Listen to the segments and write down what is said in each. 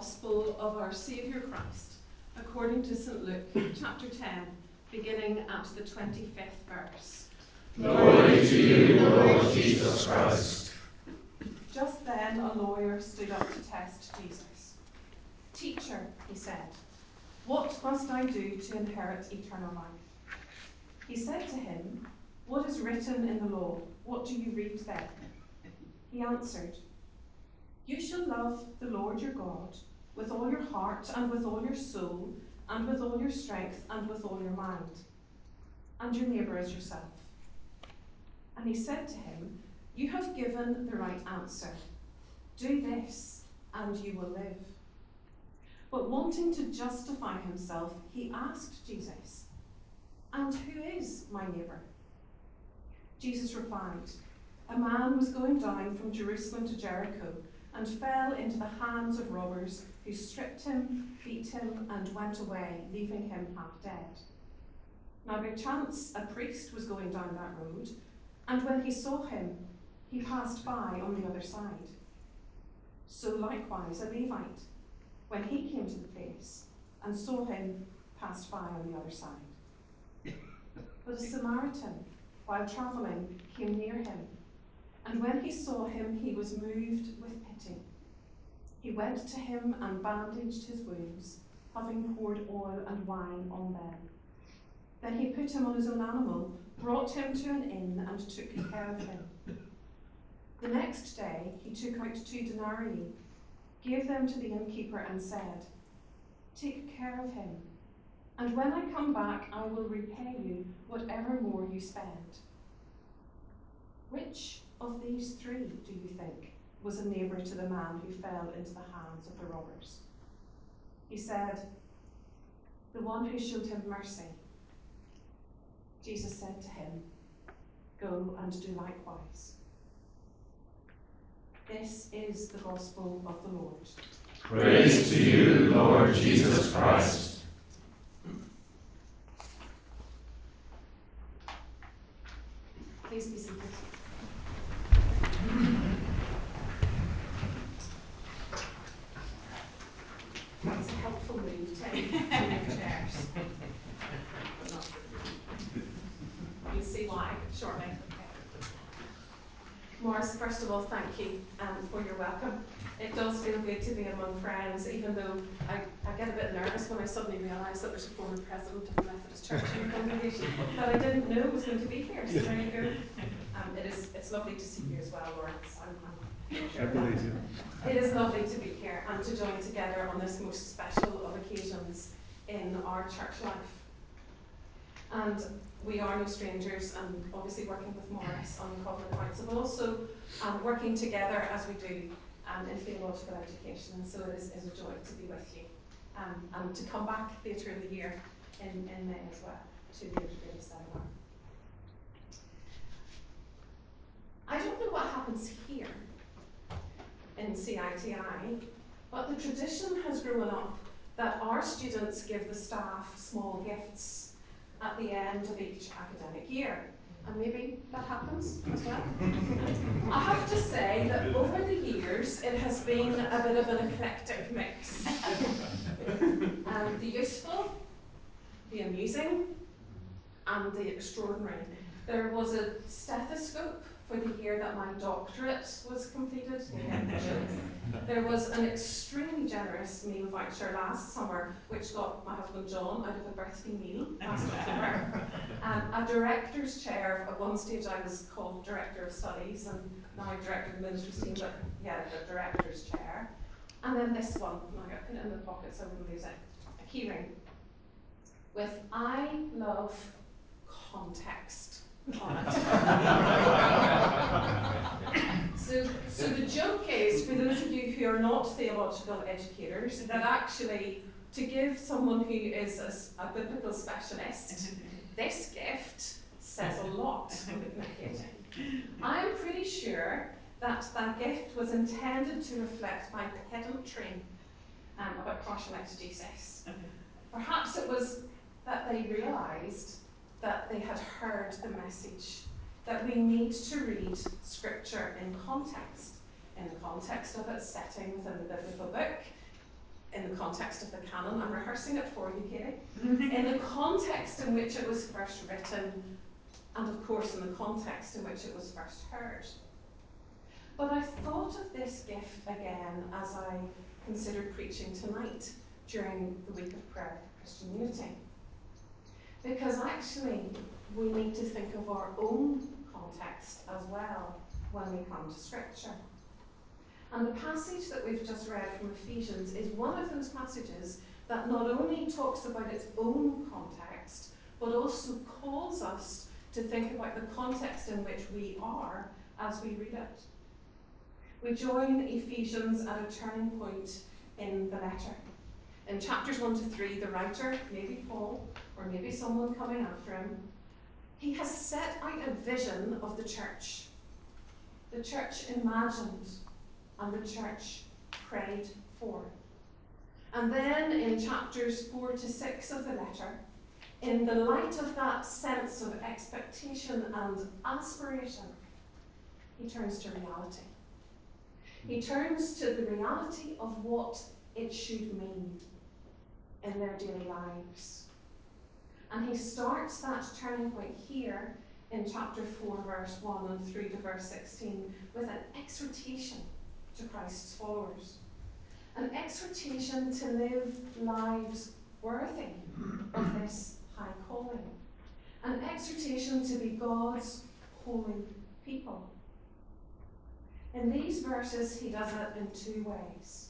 Gospel of our Saviour Christ according to St. Luke chapter 10, beginning at the 25th verse. Glory to you, Lord Jesus Christ. Just then a lawyer stood up to test Jesus. Teacher, he said, what must I do to inherit eternal life? He said to him, What is written in the law? What do you read there? He answered, You shall love the Lord your God with all your heart and with all your soul and with all your strength and with all your mind, and your neighbour as yourself. And he said to him, You have given the right answer. Do this, and you will live. But wanting to justify himself, he asked Jesus, And who is my neighbour? Jesus replied, A man was going down from Jerusalem to Jericho and fell into the hands of robbers who stripped him, beat him, and went away, leaving him half dead. Now, by chance, a priest was going down that road, and when he saw him, he passed by on the other side. So likewise, a Levite, when he came to the place and saw him, passed by on the other side. But a Samaritan, while travelling, came near him, and when he saw him, he was moved with pity. He went to him and bandaged his wounds, having poured oil and wine on them. Then he put him on his own animal, brought him to an inn, and took care of him. The next day he took out two denarii, gave them to the innkeeper, and said, Take care of him, and when I come back, I will repay you whatever more you spend. Which of these three, do you think, was a neighbour to the man who fell into the hands of the robbers? He said, The one who showed him mercy. Jesus said to him, Go and do likewise. This is the gospel of the Lord. Praise to you, Lord Jesus Christ. Please be seated. It's a helpful move to move chairs. You'll see why shortly. Morris, first of all, thank you um, for your welcome. It does feel good to be among friends, even though I, I get a bit nervous when I suddenly realise that there's a former president of the Methodist Church in the congregation that I didn't know was going to be here. So there you go. Um, it is, it's lovely to see you as well, Lawrence. I'm, It is lovely to be here and to join together on this most special of occasions in our church life. And we are no strangers, and obviously working with Morris on Covenant Council, but also um, working together as we do um, in theological education. And so it is, is a joy to be with you um, and to come back later in the year in, in May as well to the integrated seminar. I don't know what happens here in CITI, but the tradition has grown up that our students give the staff small gifts at the end of each academic year. And maybe that happens as well. I have to say that over the years it has been a bit of an eclectic mix. um, the useful, the amusing, and the extraordinary. There was a stethoscope for the year that my doctorate was completed. there was an extremely generous meal voucher last summer, which got my husband John out of a birthday meal last October. Um, a director's chair. At one stage, I was called director of studies, and now director of the ministry's team, but yeah, the director's chair. And then this one, I got put it in the pocket so I wouldn't lose it. A keyring with I love context. So, so the joke is, for those of you who are not theological educators, that actually to give someone who is a, a biblical specialist this gift says a lot I am pretty sure that that gift was intended to reflect my pedantry um, about partial exegesis. Perhaps it was that they realised that they had heard the message that we need to read Scripture in context, in the context of its setting within the biblical book, in the context of the canon, I'm rehearsing it for you, Katie, mm-hmm. in the context in which it was first written, and of course in the context in which it was first heard. But I thought of this gift again as I considered preaching tonight during the week of prayer for Christian unity. Because actually, we need to think of our own context as well when we come to Scripture. And the passage that we've just read from Ephesians is one of those passages that not only talks about its own context, but also calls us to think about the context in which we are as we read it. We join Ephesians at a turning point in the letter. In chapters 1 to 3, the writer, maybe Paul, or maybe someone coming after him, he has set out a vision of the church. The church imagined and the church prayed for. And then in chapters 4 to 6 of the letter, in the light of that sense of expectation and aspiration, he turns to reality. He turns to the reality of what it should mean in their daily lives. And he starts that turning point here in chapter 4, verse 1 and through to verse 16 with an exhortation to Christ's followers. An exhortation to live lives worthy of this high calling. An exhortation to be God's holy people. In these verses, he does it in two ways.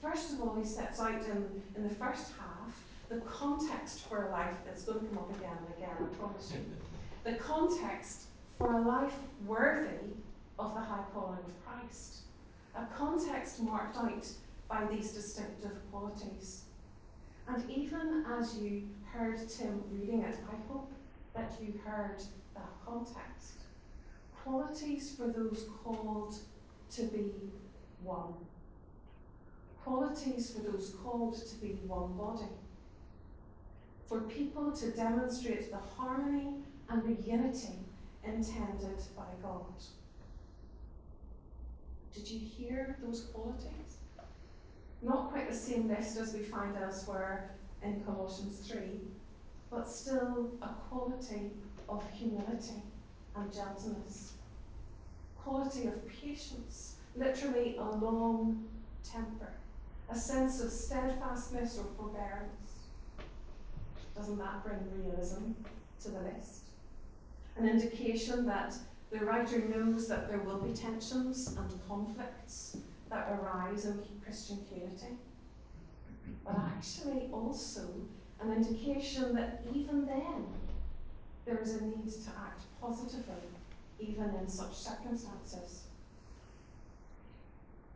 First of all, he sets out in, in the first half the context for a life that's going to come up again and again, I promise you. The context for a life worthy of the high calling of Christ. A context marked out by these distinctive qualities. And even as you heard Tim reading it, I hope that you heard that context. Qualities for those called to be one. Qualities for those called to be one body. For people to demonstrate the harmony and the unity intended by God. Did you hear those qualities? Not quite the same list as we find elsewhere in Colossians 3, but still a quality of humility and gentleness, quality of patience, literally a long temper, a sense of steadfastness or forbearance. Doesn't that bring realism to the list? An indication that the writer knows that there will be tensions and conflicts that arise in Christian community, but actually also an indication that even then there is a need to act positively, even in such circumstances.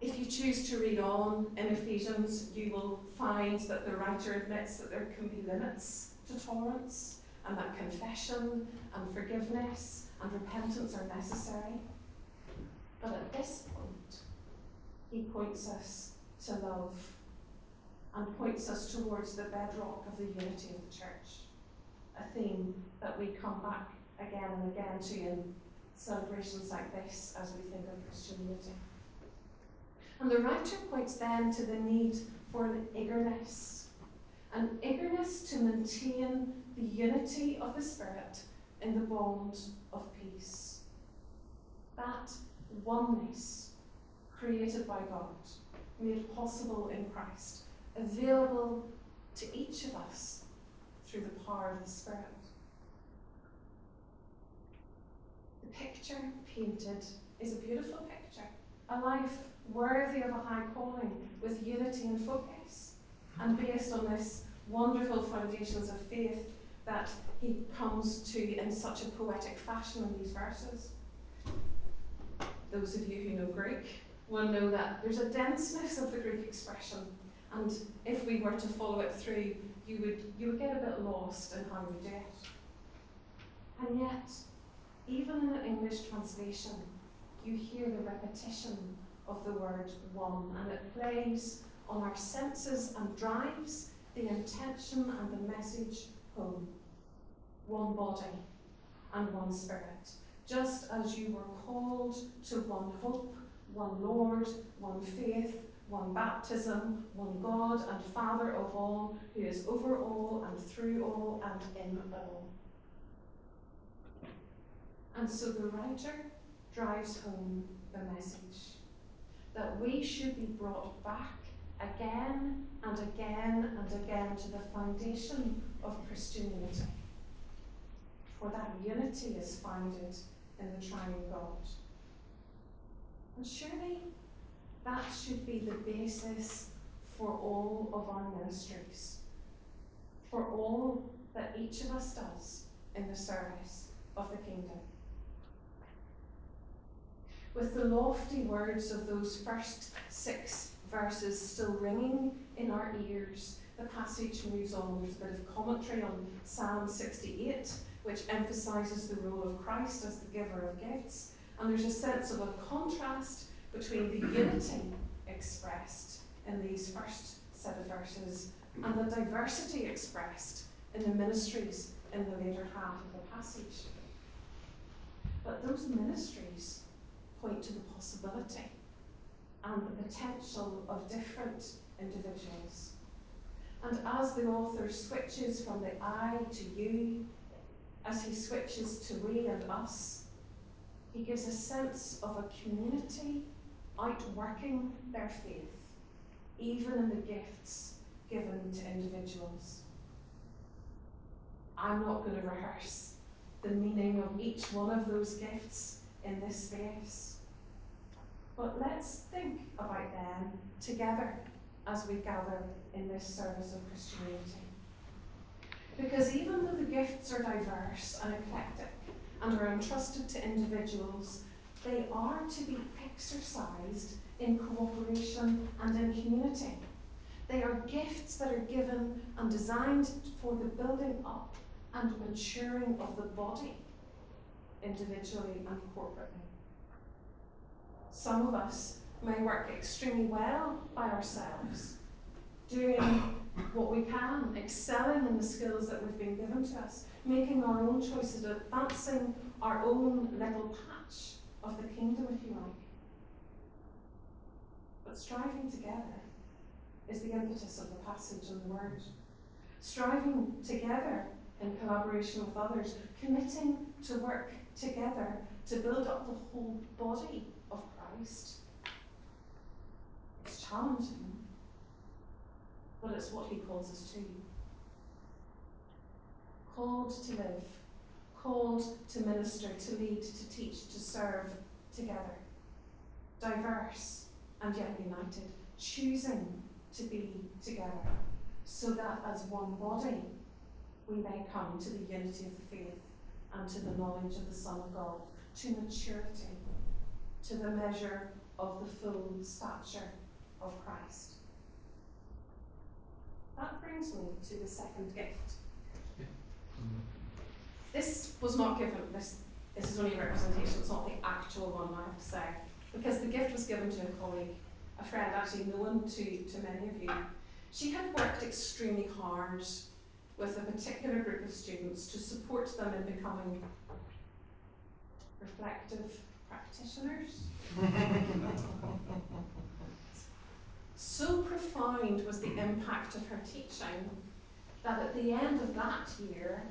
If you choose to read on in Ephesians, you will find that the writer admits that there can be limits to tolerance, and that confession and forgiveness and repentance are necessary. But at this point, he points us to love and points us towards the bedrock of the unity of the church, a theme that we come back again and again to in celebrations like this as we think of Christian unity. And the writer points then to the need for an eagerness, an eagerness to maintain the unity of the Spirit in the bond of peace. That oneness created by God, made possible in Christ, available to each of us through the power of the Spirit. The picture painted is a beautiful picture, a life worthy of a high calling with unity and focus, and based on this wonderful foundations of faith that he comes to in such a poetic fashion in these verses. Those of you who know Greek will know that there's a denseness of the Greek expression, and if we were to follow it through, you would you would get a bit lost in how we do it. And yet, even in an English translation, you hear the repetition of the word one, and it plays on our senses and drives the intention and the message home one body and one spirit, just as you were called to one hope, one Lord, one faith, one baptism, one God and Father of all, who is over all and through all and in all. And so the writer drives home the message that we should be brought back again and again and again to the foundation of Christian unity. For that unity is founded in the triune God. And surely that should be the basis for all of our ministries, for all that each of us does in the service of the kingdom. With the lofty words of those first six verses still ringing in our ears, the passage moves on. There's a bit of commentary on Psalm 68, which emphasises the role of Christ as the giver of gifts. And there's a sense of a contrast between the unity expressed in these first set of verses and the diversity expressed in the ministries in the later half of the passage. But those ministries point to the possibility and the potential of different individuals. And as the author switches from the I to you, as he switches to we and us, he gives a sense of a community outworking their faith, even in the gifts given to individuals. I'm not going to rehearse the meaning of each one of those gifts in this space. But let's think about them together as we gather in this service of Christianity. Because even though the gifts are diverse and eclectic and are entrusted to individuals, they are to be exercised in cooperation and in community. They are gifts that are given and designed for the building up and maturing of the body, individually and corporately. Some of us may work extremely well by ourselves, doing what we can, excelling in the skills that we've been given to us, making our own choices, advancing our own little patch of the kingdom, if you like. But striving together is the impetus of the passage and the word. Striving together in collaboration with others, committing to work together to build up the whole body of Christ. It's challenging, but it's what he calls us to. Called to live, called to minister, to lead, to teach, to serve together. Diverse and yet united, choosing to be together, so that as one body we may come to the unity of the faith and to the knowledge of the Son of God, to maturity, to the measure of the full stature of Christ. That brings me to the second gift. This was not given, this, this is only a representation, it's not the actual one, I have to say, because the gift was given to a colleague, a friend actually known to, to many of you. She had worked extremely hard with a particular group of students to support them in becoming reflective practitioners. so profound was the impact of her teaching that at the end of that year,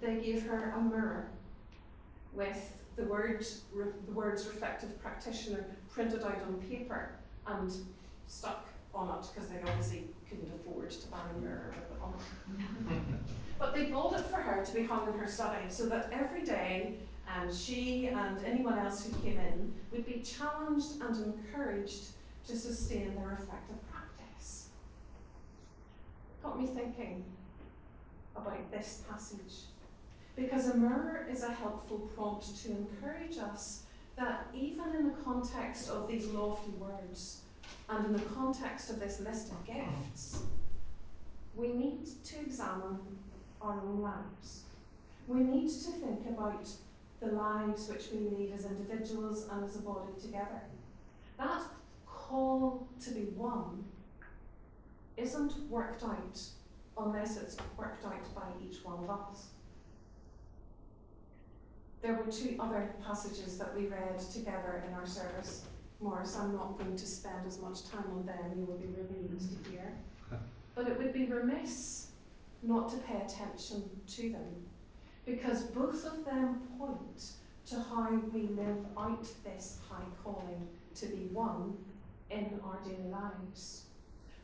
they gave her a mirror with the, word, the words reflective practitioner printed out on paper and stuck on it because they obviously couldn't afford to buy a mirror with it on but they bought it for her to be hung in her study so that every day and she and anyone else who came in would be challenged and encouraged to sustain their reflective practice. It got me thinking about this passage because a mirror is a helpful prompt to encourage us that even in the context of these lofty words and in the context of this list of gifts, we need to examine our own lives. We need to think about the lives which we lead as individuals and as a body together. That call to be one isn't worked out unless it's worked out by each one of us. There were two other passages that we read together in our service Morris, I'm not going to spend as much time on them, you will be relieved to hear. But it would be remiss not to pay attention to them, because both of them point to how we live out this high calling to be one in our daily lives.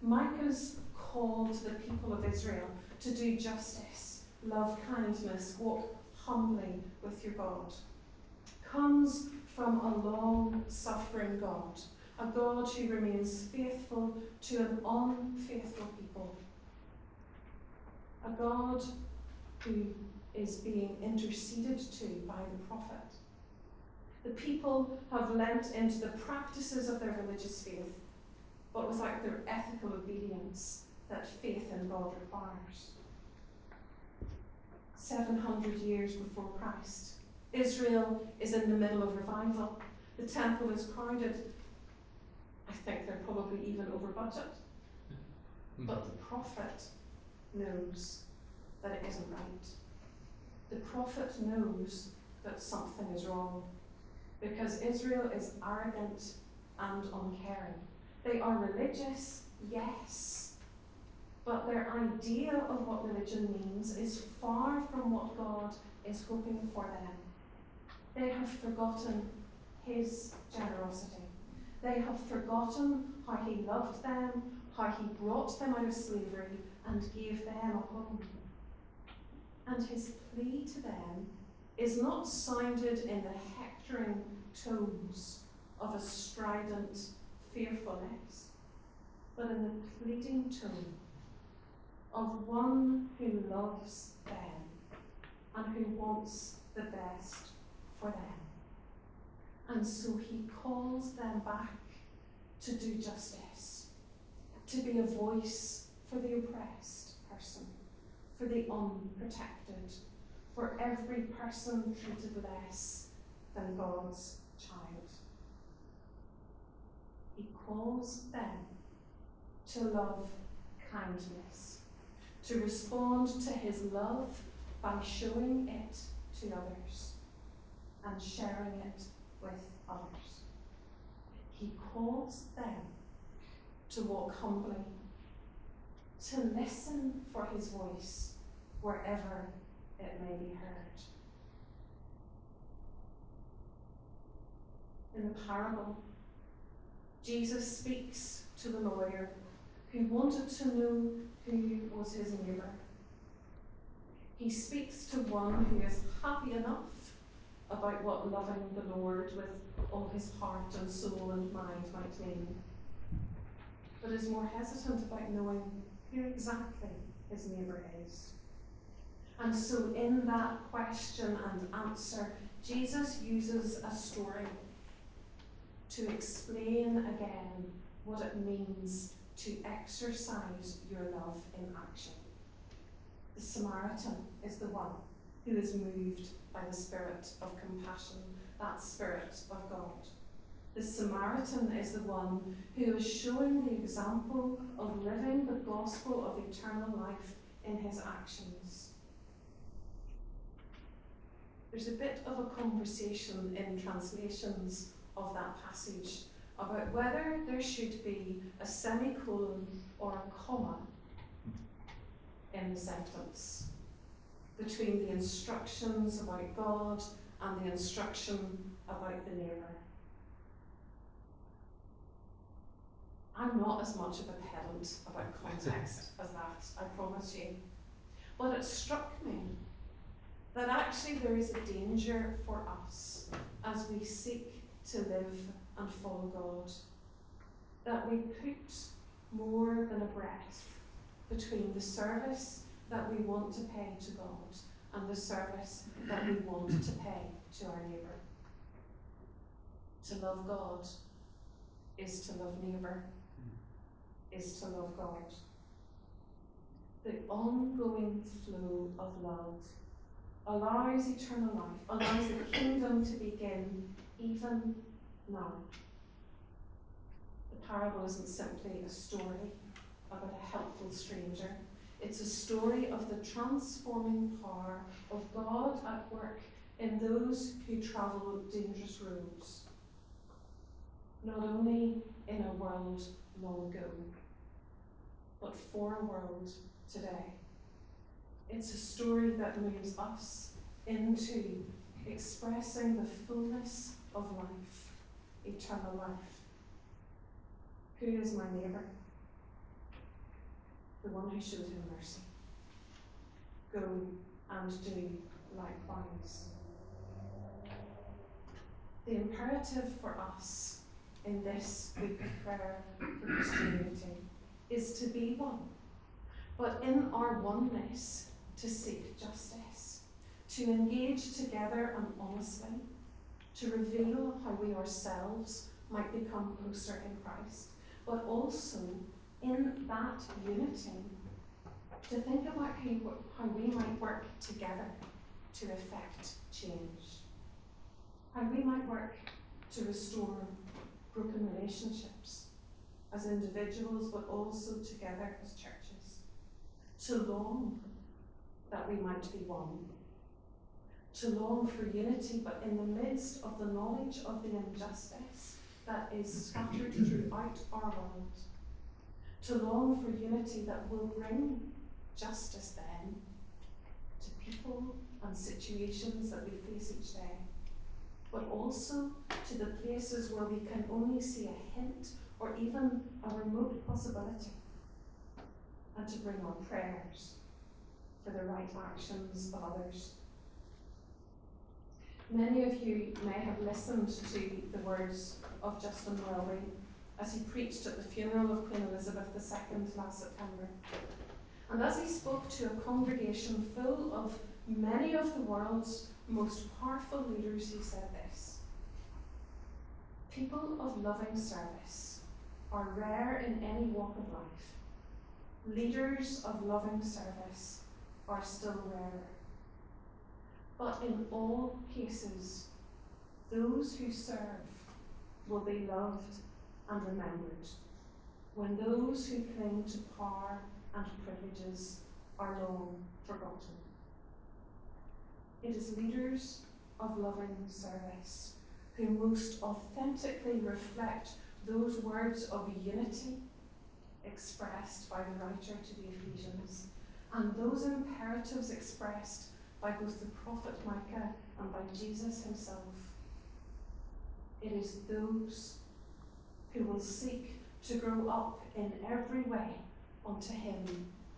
Micah's call to the people of Israel to do justice, love kindness, walk humbly with your God comes from a long suffering God, a God who remains faithful to an unfaithful people, a God who is being interceded to by the prophet. The people have lent into the practices of their religious faith, but without their ethical obedience that faith in God requires. 700 years before Christ, Israel is in the middle of revival. The temple is crowded. I think they're probably even over budget. Mm-hmm. But the prophet knows that it isn't right. The prophet knows that something is wrong because Israel is arrogant and uncaring. They are religious, yes, but their idea of what religion means is far from what God is hoping for them. They have forgotten his generosity. They have forgotten how he loved them, how he brought them out of slavery and gave them a home. And his plea to them is not sounded in the hectoring tones of a strident fearfulness, but in the pleading tone of one who loves them and who wants the best for them. And so he calls them back to do justice, to be a voice for the oppressed person, for the unprotected, for every person treated less than God's child. He calls them to love kindness, to respond to his love by showing it to others and sharing it with others. He calls them to walk humbly, to listen for his voice wherever it may be heard. In the parable, Jesus speaks to the lawyer who wanted to know who was his neighbour. He speaks to one who is happy enough about what loving the Lord with all his heart and soul and mind might mean, but is more hesitant about knowing who exactly his neighbour is. And so, in that question and answer, Jesus uses a story to explain again what it means to exercise your love in action. The Samaritan is the one who is moved by the spirit of compassion, that spirit of God. The Samaritan is the one who is showing the example of living the gospel of eternal life in his actions. There's a bit of a conversation in translations of that passage about whether there should be a semicolon or a comma in the sentence between the instructions about God and the instruction about the neighbour. I'm not as much of a pedant about context as that, I promise you. But it struck me that actually there is a danger for us as we seek to live and follow God. That we put more than a breath between the service that we want to pay to God and the service that we want to pay to our neighbour. To love God is to love neighbour, is to love God. The ongoing flow of love allows eternal life, allows the kingdom to begin even now. The parable isn't simply a story about a helpful stranger it's a story of the transforming power of God at work in those who travel dangerous roads. not only in a world long ago, but for a world today. It's a story that moves us into expressing the fullness of life, eternal life. Who is my neighbour? The one who showed him mercy. Go and do likewise. The imperative for us in this week of prayer for Christianity is to be one, but in our oneness to seek justice, to engage together and honestly, to reveal how we ourselves might become closer in Christ, but also in that unity to think about how, how we might work together to effect change, how we might work to restore broken relationships as individuals, but also together as churches, to long that we might be one, to long for unity, but in the midst of the knowledge of the injustice that is scattered throughout our world, to long for unity that will bring justice then to people and situations that we face each day, but also to the places where we can only see a hint or even a remote possibility, and to bring our prayers for the right actions of others. Many of you may have listened to the words of Justin Welby as he preached at the funeral of Queen Elizabeth II last September. And as he spoke to a congregation full of many of the world's most powerful leaders, he said this People of loving service are rare in any walk of life. Leaders of loving service are still rarer. But in all cases, those who serve will be loved and remembered when those who cling to power and privileges are long forgotten. It is leaders of loving service who most authentically reflect those words of unity expressed by the writer to the Ephesians and those imperatives expressed by both the prophet Micah and by Jesus himself. It is those who will seek to grow up in every way unto Him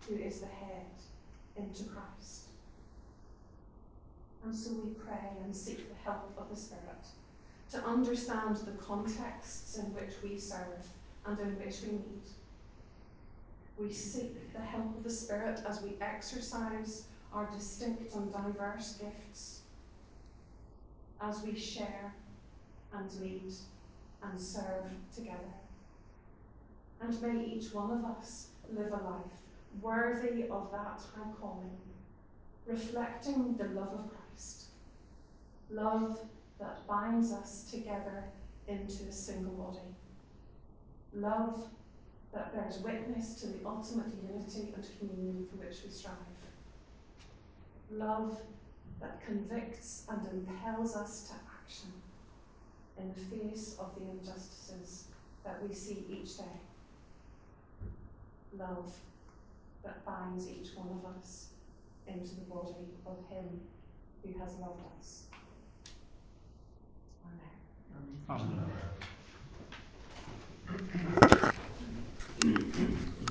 who is the head, into Christ. And so we pray and seek the help of the Spirit to understand the contexts in which we serve and in which we meet. We seek the help of the Spirit as we exercise our distinct and diverse gifts, as we share and lead and serve together. And may each one of us live a life worthy of that high calling, reflecting the love of Christ, love that binds us together into a single body, love that bears witness to the ultimate unity and communion for which we strive, love that convicts and impels us to action in the face of the injustices that we see each day love that binds each one of us into the body of Him who has loved us. Amen. Amen.